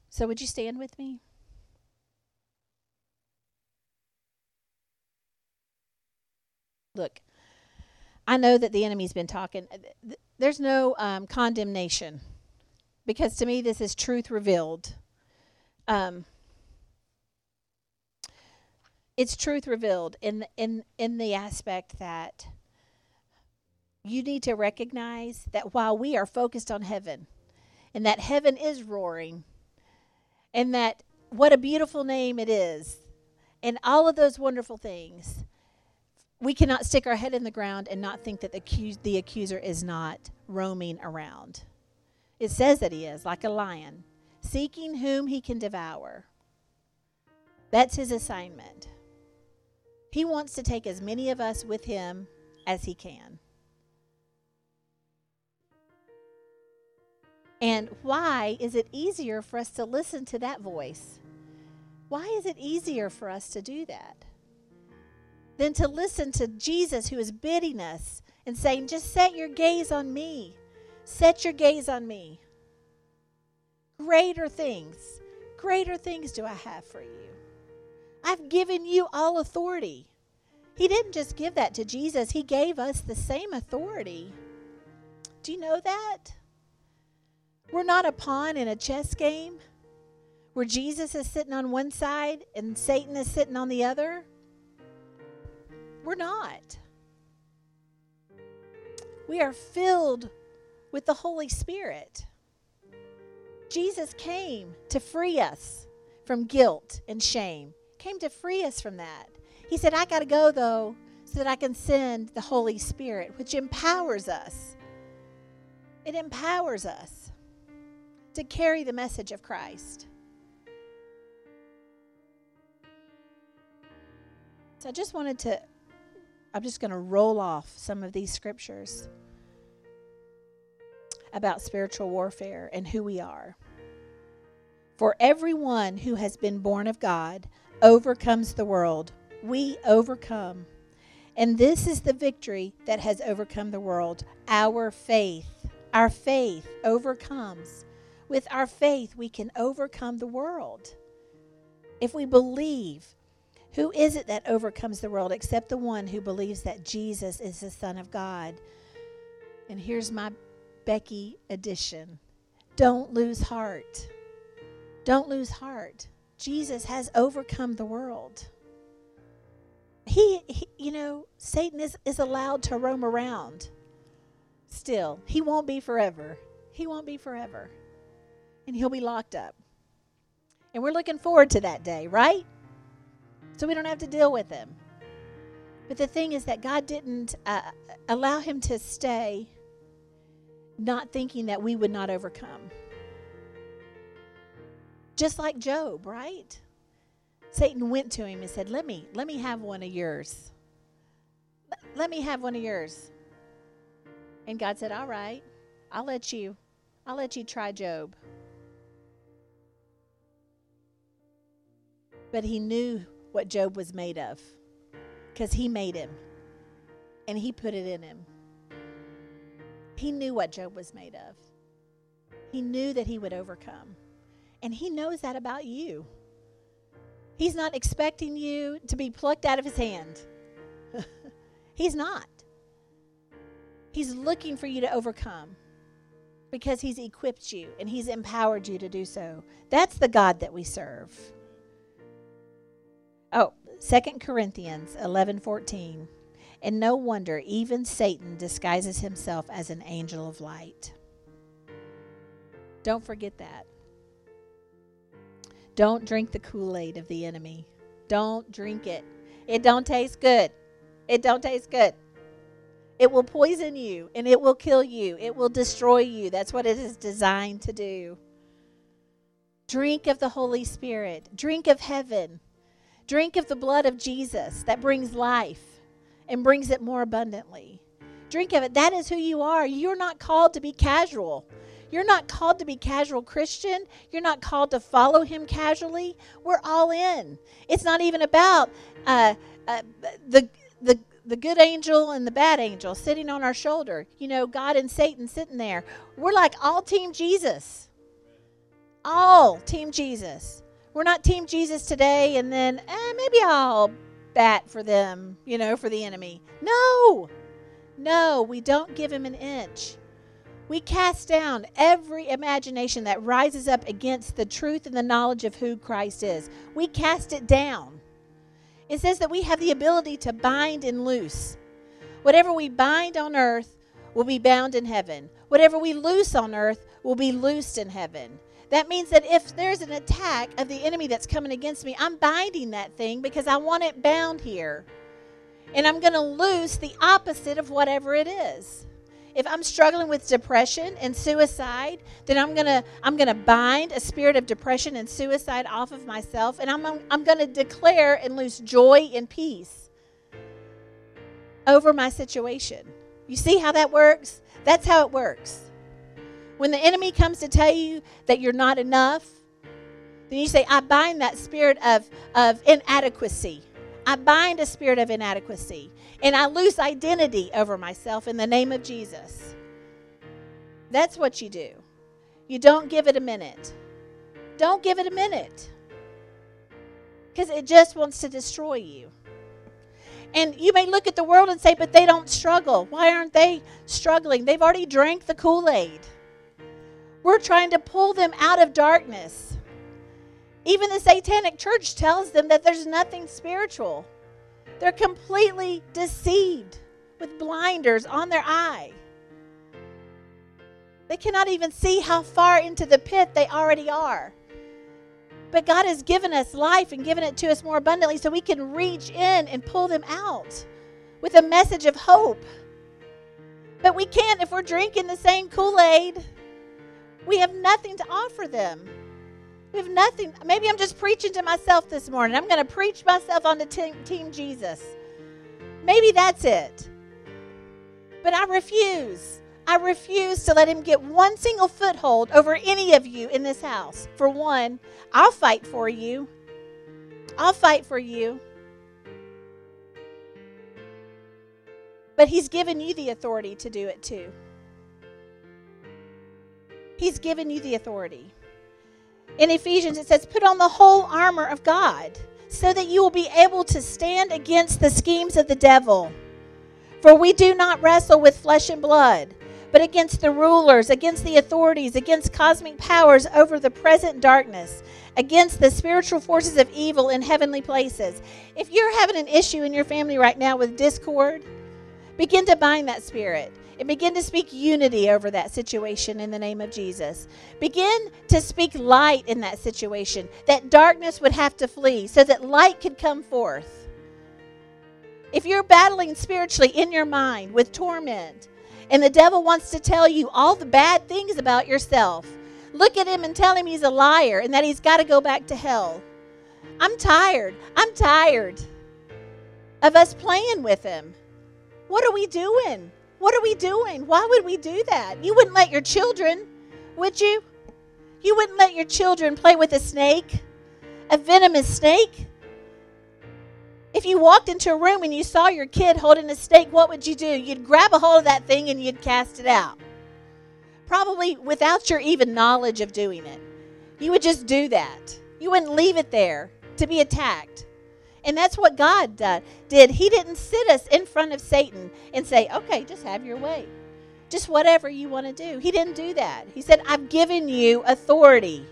So, would you stand with me? Look, I know that the enemy's been talking. There's no um, condemnation because to me, this is truth revealed. Um, it's truth revealed in the, in in the aspect that you need to recognize that while we are focused on heaven and that heaven is roaring and that what a beautiful name it is and all of those wonderful things we cannot stick our head in the ground and not think that the, the accuser is not roaming around. It says that he is, like a lion, seeking whom he can devour. That's his assignment. He wants to take as many of us with him as he can. And why is it easier for us to listen to that voice? Why is it easier for us to do that? than to listen to Jesus who is bidding us and saying, just set your gaze on me. Set your gaze on me. Greater things, greater things do I have for you. I've given you all authority. He didn't just give that to Jesus, He gave us the same authority. Do you know that? We're not a pawn in a chess game where Jesus is sitting on one side and Satan is sitting on the other. We're not. We are filled with the Holy Spirit. Jesus came to free us from guilt and shame, came to free us from that. He said, I got to go though, so that I can send the Holy Spirit, which empowers us. It empowers us to carry the message of Christ. So I just wanted to I'm just going to roll off some of these scriptures about spiritual warfare and who we are. For everyone who has been born of God overcomes the world. We overcome. And this is the victory that has overcome the world our faith. Our faith overcomes. With our faith, we can overcome the world. If we believe who is it that overcomes the world except the one who believes that Jesus is the Son of God? And here's my Becky addition don't lose heart. Don't lose heart. Jesus has overcome the world. He, he, you know, Satan is, is allowed to roam around still. He won't be forever. He won't be forever. And he'll be locked up. And we're looking forward to that day, right? so we don't have to deal with him. But the thing is that God didn't uh, allow him to stay not thinking that we would not overcome. Just like Job, right? Satan went to him and said, "Let me let me have one of yours. Let me have one of yours." And God said, "All right. I'll let you. I'll let you try Job." But he knew what Job was made of because he made him and he put it in him. He knew what Job was made of. He knew that he would overcome. And he knows that about you. He's not expecting you to be plucked out of his hand. he's not. He's looking for you to overcome because he's equipped you and he's empowered you to do so. That's the God that we serve. Oh, 2 Corinthians 11:14. And no wonder even Satan disguises himself as an angel of light. Don't forget that. Don't drink the Kool-Aid of the enemy. Don't drink it. It don't taste good. It don't taste good. It will poison you and it will kill you. It will destroy you. That's what it is designed to do. Drink of the Holy Spirit. Drink of heaven. Drink of the blood of Jesus that brings life and brings it more abundantly. Drink of it. That is who you are. You're not called to be casual. You're not called to be casual Christian. You're not called to follow him casually. We're all in. It's not even about uh, uh, the the the good angel and the bad angel sitting on our shoulder. You know, God and Satan sitting there. We're like all team Jesus. All team Jesus. We're not team Jesus today and then eh, maybe I'll bat for them, you know, for the enemy. No. No, we don't give him an inch. We cast down every imagination that rises up against the truth and the knowledge of who Christ is. We cast it down. It says that we have the ability to bind and loose. Whatever we bind on earth will be bound in heaven. Whatever we loose on earth will be loosed in heaven. That means that if there's an attack of the enemy that's coming against me, I'm binding that thing because I want it bound here. And I'm going to loose the opposite of whatever it is if I'm struggling with depression and suicide, then I'm going to I'm going to bind a spirit of depression and suicide off of myself and I'm I'm going to declare and lose joy and peace over my situation. You see how that works? That's how it works. When the enemy comes to tell you that you're not enough, then you say, I bind that spirit of, of inadequacy. I bind a spirit of inadequacy and I lose identity over myself in the name of Jesus. That's what you do. You don't give it a minute. Don't give it a minute because it just wants to destroy you. And you may look at the world and say, but they don't struggle. Why aren't they struggling? They've already drank the Kool Aid. We're trying to pull them out of darkness. Even the satanic church tells them that there's nothing spiritual. They're completely deceived with blinders on their eye. They cannot even see how far into the pit they already are. But God has given us life and given it to us more abundantly so we can reach in and pull them out with a message of hope. But we can't if we're drinking the same Kool Aid. We have nothing to offer them. We have nothing. Maybe I'm just preaching to myself this morning. I'm going to preach myself on the team, team Jesus. Maybe that's it. But I refuse. I refuse to let him get one single foothold over any of you in this house. For one, I'll fight for you. I'll fight for you. But he's given you the authority to do it too. He's given you the authority. In Ephesians, it says, Put on the whole armor of God so that you will be able to stand against the schemes of the devil. For we do not wrestle with flesh and blood, but against the rulers, against the authorities, against cosmic powers over the present darkness, against the spiritual forces of evil in heavenly places. If you're having an issue in your family right now with discord, begin to bind that spirit and begin to speak unity over that situation in the name of Jesus. Begin to speak light in that situation, that darkness would have to flee so that light could come forth. If you're battling spiritually in your mind with torment, and the devil wants to tell you all the bad things about yourself, look at him and tell him he's a liar and that he's got to go back to hell. I'm tired. I'm tired of us playing with him. What are we doing? What are we doing? Why would we do that? You wouldn't let your children, would you? You wouldn't let your children play with a snake, A venomous snake? If you walked into a room and you saw your kid holding a snake, what would you do? You'd grab a hold of that thing and you'd cast it out. Probably without your even knowledge of doing it. You would just do that. You wouldn't leave it there to be attacked. And that's what God did. He didn't sit us in front of Satan and say, okay, just have your way. Just whatever you want to do. He didn't do that. He said, I've given you authority.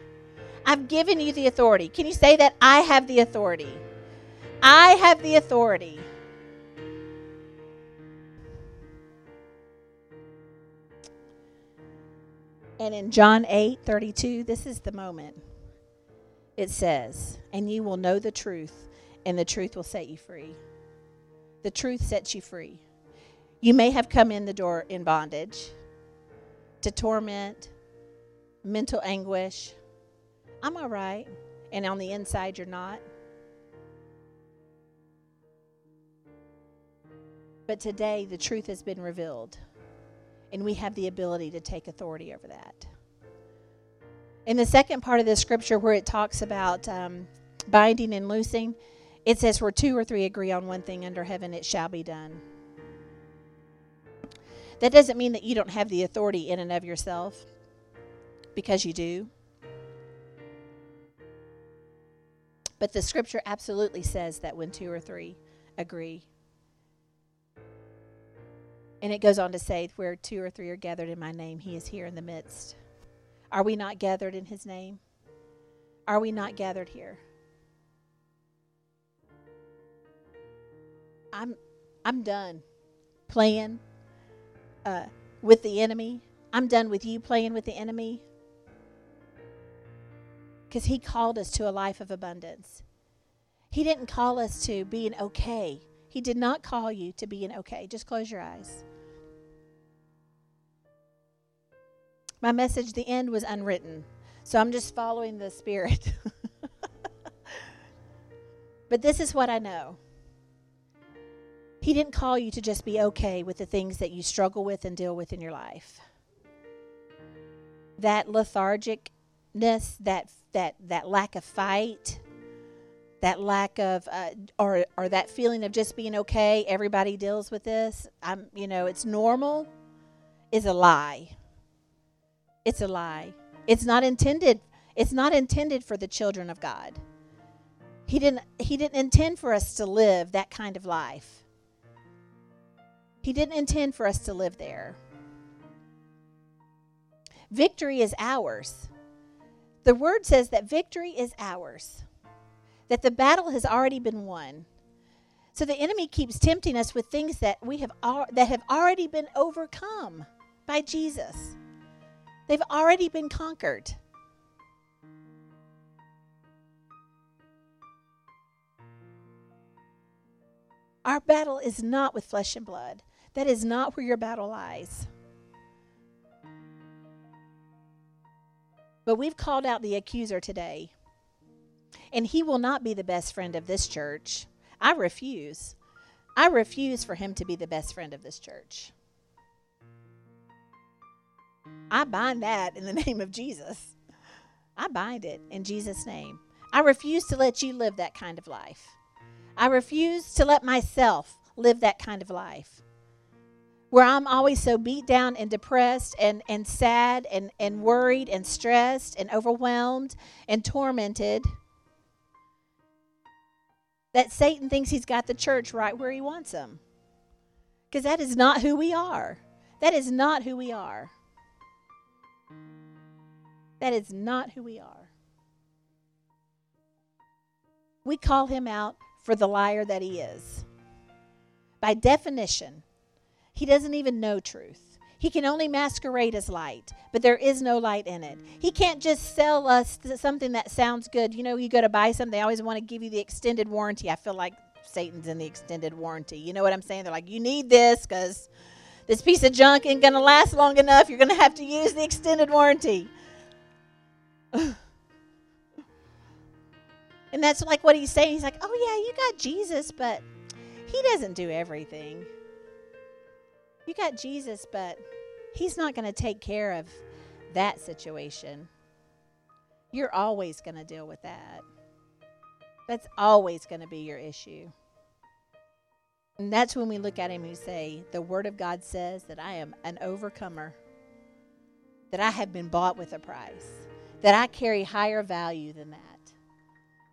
I've given you the authority. Can you say that? I have the authority. I have the authority. And in John 8 32, this is the moment. It says, And you will know the truth, and the truth will set you free. The truth sets you free. You may have come in the door in bondage to torment, mental anguish. I'm all right. And on the inside, you're not. But today, the truth has been revealed, and we have the ability to take authority over that. In the second part of the scripture, where it talks about um, binding and loosing, it says, Where two or three agree on one thing under heaven, it shall be done. That doesn't mean that you don't have the authority in and of yourself, because you do. But the scripture absolutely says that when two or three agree, and it goes on to say, where two or three are gathered in my name, he is here in the midst. Are we not gathered in his name? Are we not gathered here? I'm I'm done playing uh, with the enemy. I'm done with you playing with the enemy. Because he called us to a life of abundance. He didn't call us to being okay. He did not call you to being okay. Just close your eyes. My message, the end, was unwritten. So I'm just following the Spirit. but this is what I know He didn't call you to just be okay with the things that you struggle with and deal with in your life. That lethargicness, that, that, that lack of fight, that lack of uh, or or that feeling of just being okay everybody deals with this i'm you know it's normal is a lie it's a lie. It's not intended it's not intended for the children of God. He didn't he didn't intend for us to live that kind of life. He didn't intend for us to live there. Victory is ours. The word says that victory is ours. That the battle has already been won. So the enemy keeps tempting us with things that we have that have already been overcome by Jesus. They've already been conquered. Our battle is not with flesh and blood. That is not where your battle lies. But we've called out the accuser today. And he will not be the best friend of this church. I refuse. I refuse for him to be the best friend of this church. I bind that in the name of Jesus. I bind it in Jesus' name. I refuse to let you live that kind of life. I refuse to let myself live that kind of life where I'm always so beat down and depressed and, and sad and, and worried and stressed and overwhelmed and tormented that Satan thinks he's got the church right where he wants them. Because that is not who we are. That is not who we are. That is not who we are. We call him out for the liar that he is. By definition, he doesn't even know truth. He can only masquerade as light, but there is no light in it. He can't just sell us something that sounds good. You know, you go to buy something, they always want to give you the extended warranty. I feel like Satan's in the extended warranty. You know what I'm saying? They're like, you need this because this piece of junk ain't going to last long enough. You're going to have to use the extended warranty. and that's like what he's saying. He's like, oh, yeah, you got Jesus, but he doesn't do everything. You got Jesus, but he's not going to take care of that situation. You're always going to deal with that. That's always going to be your issue. And that's when we look at him and say, The Word of God says that I am an overcomer, that I have been bought with a price, that I carry higher value than that,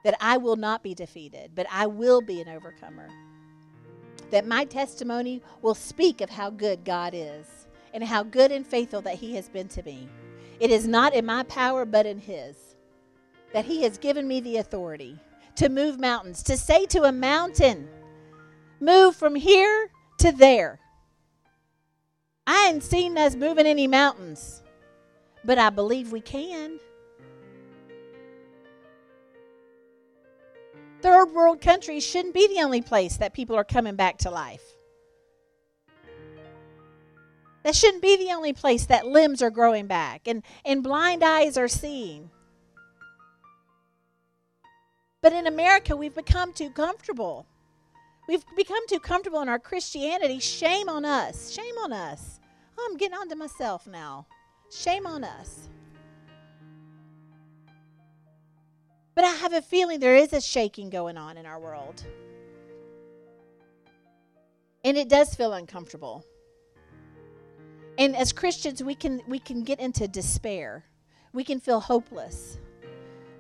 that I will not be defeated, but I will be an overcomer, that my testimony will speak of how good God is and how good and faithful that He has been to me. It is not in my power, but in His, that He has given me the authority to move mountains, to say to a mountain, move from here to there. I ain't seen us moving any mountains, but I believe we can. Third world countries shouldn't be the only place that people are coming back to life. That shouldn't be the only place that limbs are growing back and, and blind eyes are seeing. But in America, we've become too comfortable. We've become too comfortable in our Christianity. Shame on us. Shame on us. Oh, I'm getting on to myself now. Shame on us. But I have a feeling there is a shaking going on in our world. And it does feel uncomfortable. And as Christians, we can we can get into despair. We can feel hopeless.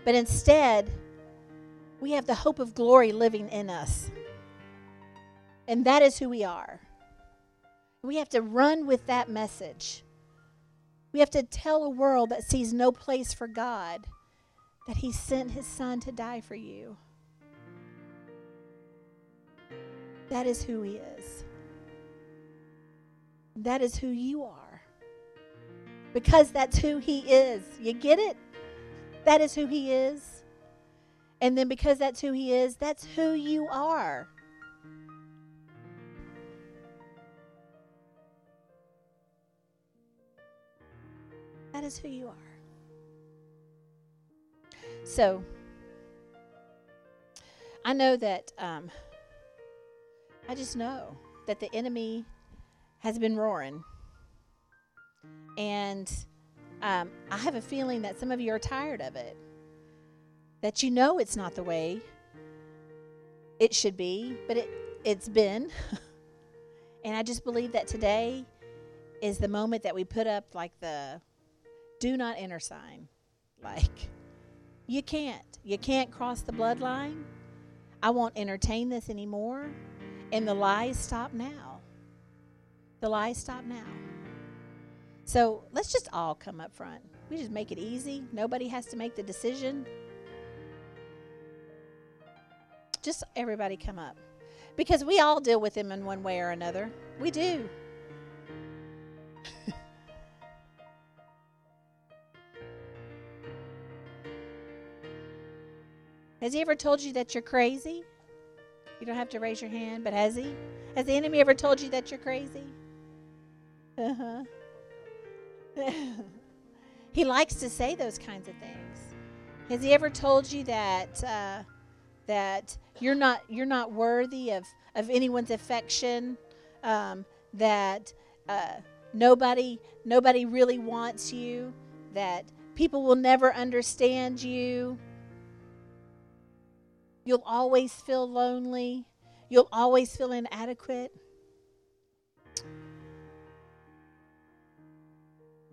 But instead, we have the hope of glory living in us. And that is who we are. We have to run with that message. We have to tell a world that sees no place for God that He sent His Son to die for you. That is who He is. That is who you are. Because that's who He is. You get it? That is who He is. And then because that's who He is, that's who you are. That is who you are. So, I know that, um, I just know that the enemy has been roaring. And um, I have a feeling that some of you are tired of it. That you know it's not the way it should be, but it, it's been. and I just believe that today is the moment that we put up like the do not enter sign. Like, you can't. You can't cross the bloodline. I won't entertain this anymore. And the lies stop now. The lies stop now. So let's just all come up front. We just make it easy. Nobody has to make the decision. Just everybody come up. Because we all deal with him in one way or another. We do. Has he ever told you that you're crazy? You don't have to raise your hand, but has he? Has the enemy ever told you that you're crazy? Uh huh. he likes to say those kinds of things. Has he ever told you that uh, that you're not you're not worthy of of anyone's affection? Um, that uh, nobody nobody really wants you. That people will never understand you. You'll always feel lonely. You'll always feel inadequate.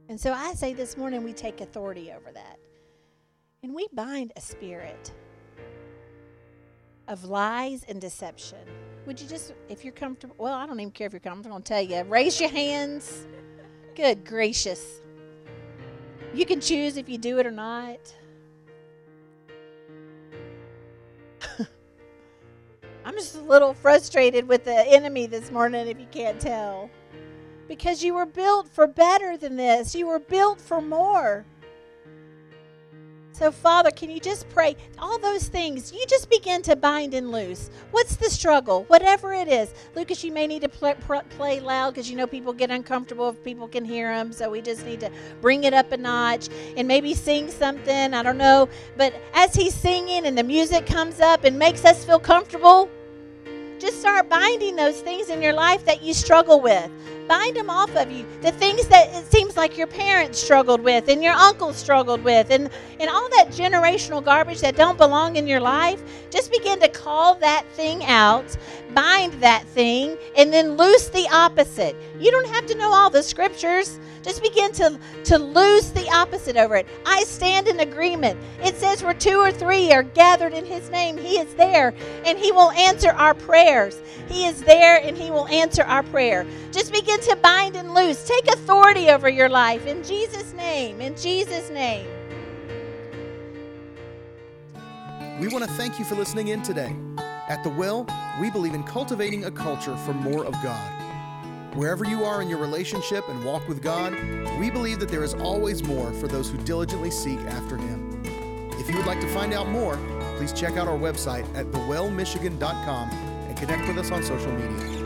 And so I say this morning we take authority over that. And we bind a spirit of lies and deception. Would you just, if you're comfortable, well, I don't even care if you're comfortable, I'm going to tell you, raise your hands. Good gracious. You can choose if you do it or not. I'm just a little frustrated with the enemy this morning, if you can't tell. Because you were built for better than this, you were built for more. So, Father, can you just pray all those things? You just begin to bind and loose. What's the struggle? Whatever it is. Lucas, you may need to play, play loud because you know people get uncomfortable if people can hear them. So, we just need to bring it up a notch and maybe sing something. I don't know. But as he's singing and the music comes up and makes us feel comfortable, just start binding those things in your life that you struggle with. Bind them off of you. The things that it seems like your parents struggled with and your uncles struggled with and, and all that generational garbage that don't belong in your life, just begin to call that thing out, bind that thing, and then loose the opposite. You don't have to know all the scriptures. Just begin to, to loose the opposite over it. I stand in agreement. It says where two or three are gathered in his name, he is there and he will answer our prayers. He is there and he will answer our prayer. Just begin to bind and loose. Take authority over your life in Jesus' name. In Jesus' name. We want to thank you for listening in today. At The Well, we believe in cultivating a culture for more of God. Wherever you are in your relationship and walk with God, we believe that there is always more for those who diligently seek after Him. If you would like to find out more, please check out our website at thewellmichigan.com and connect with us on social media.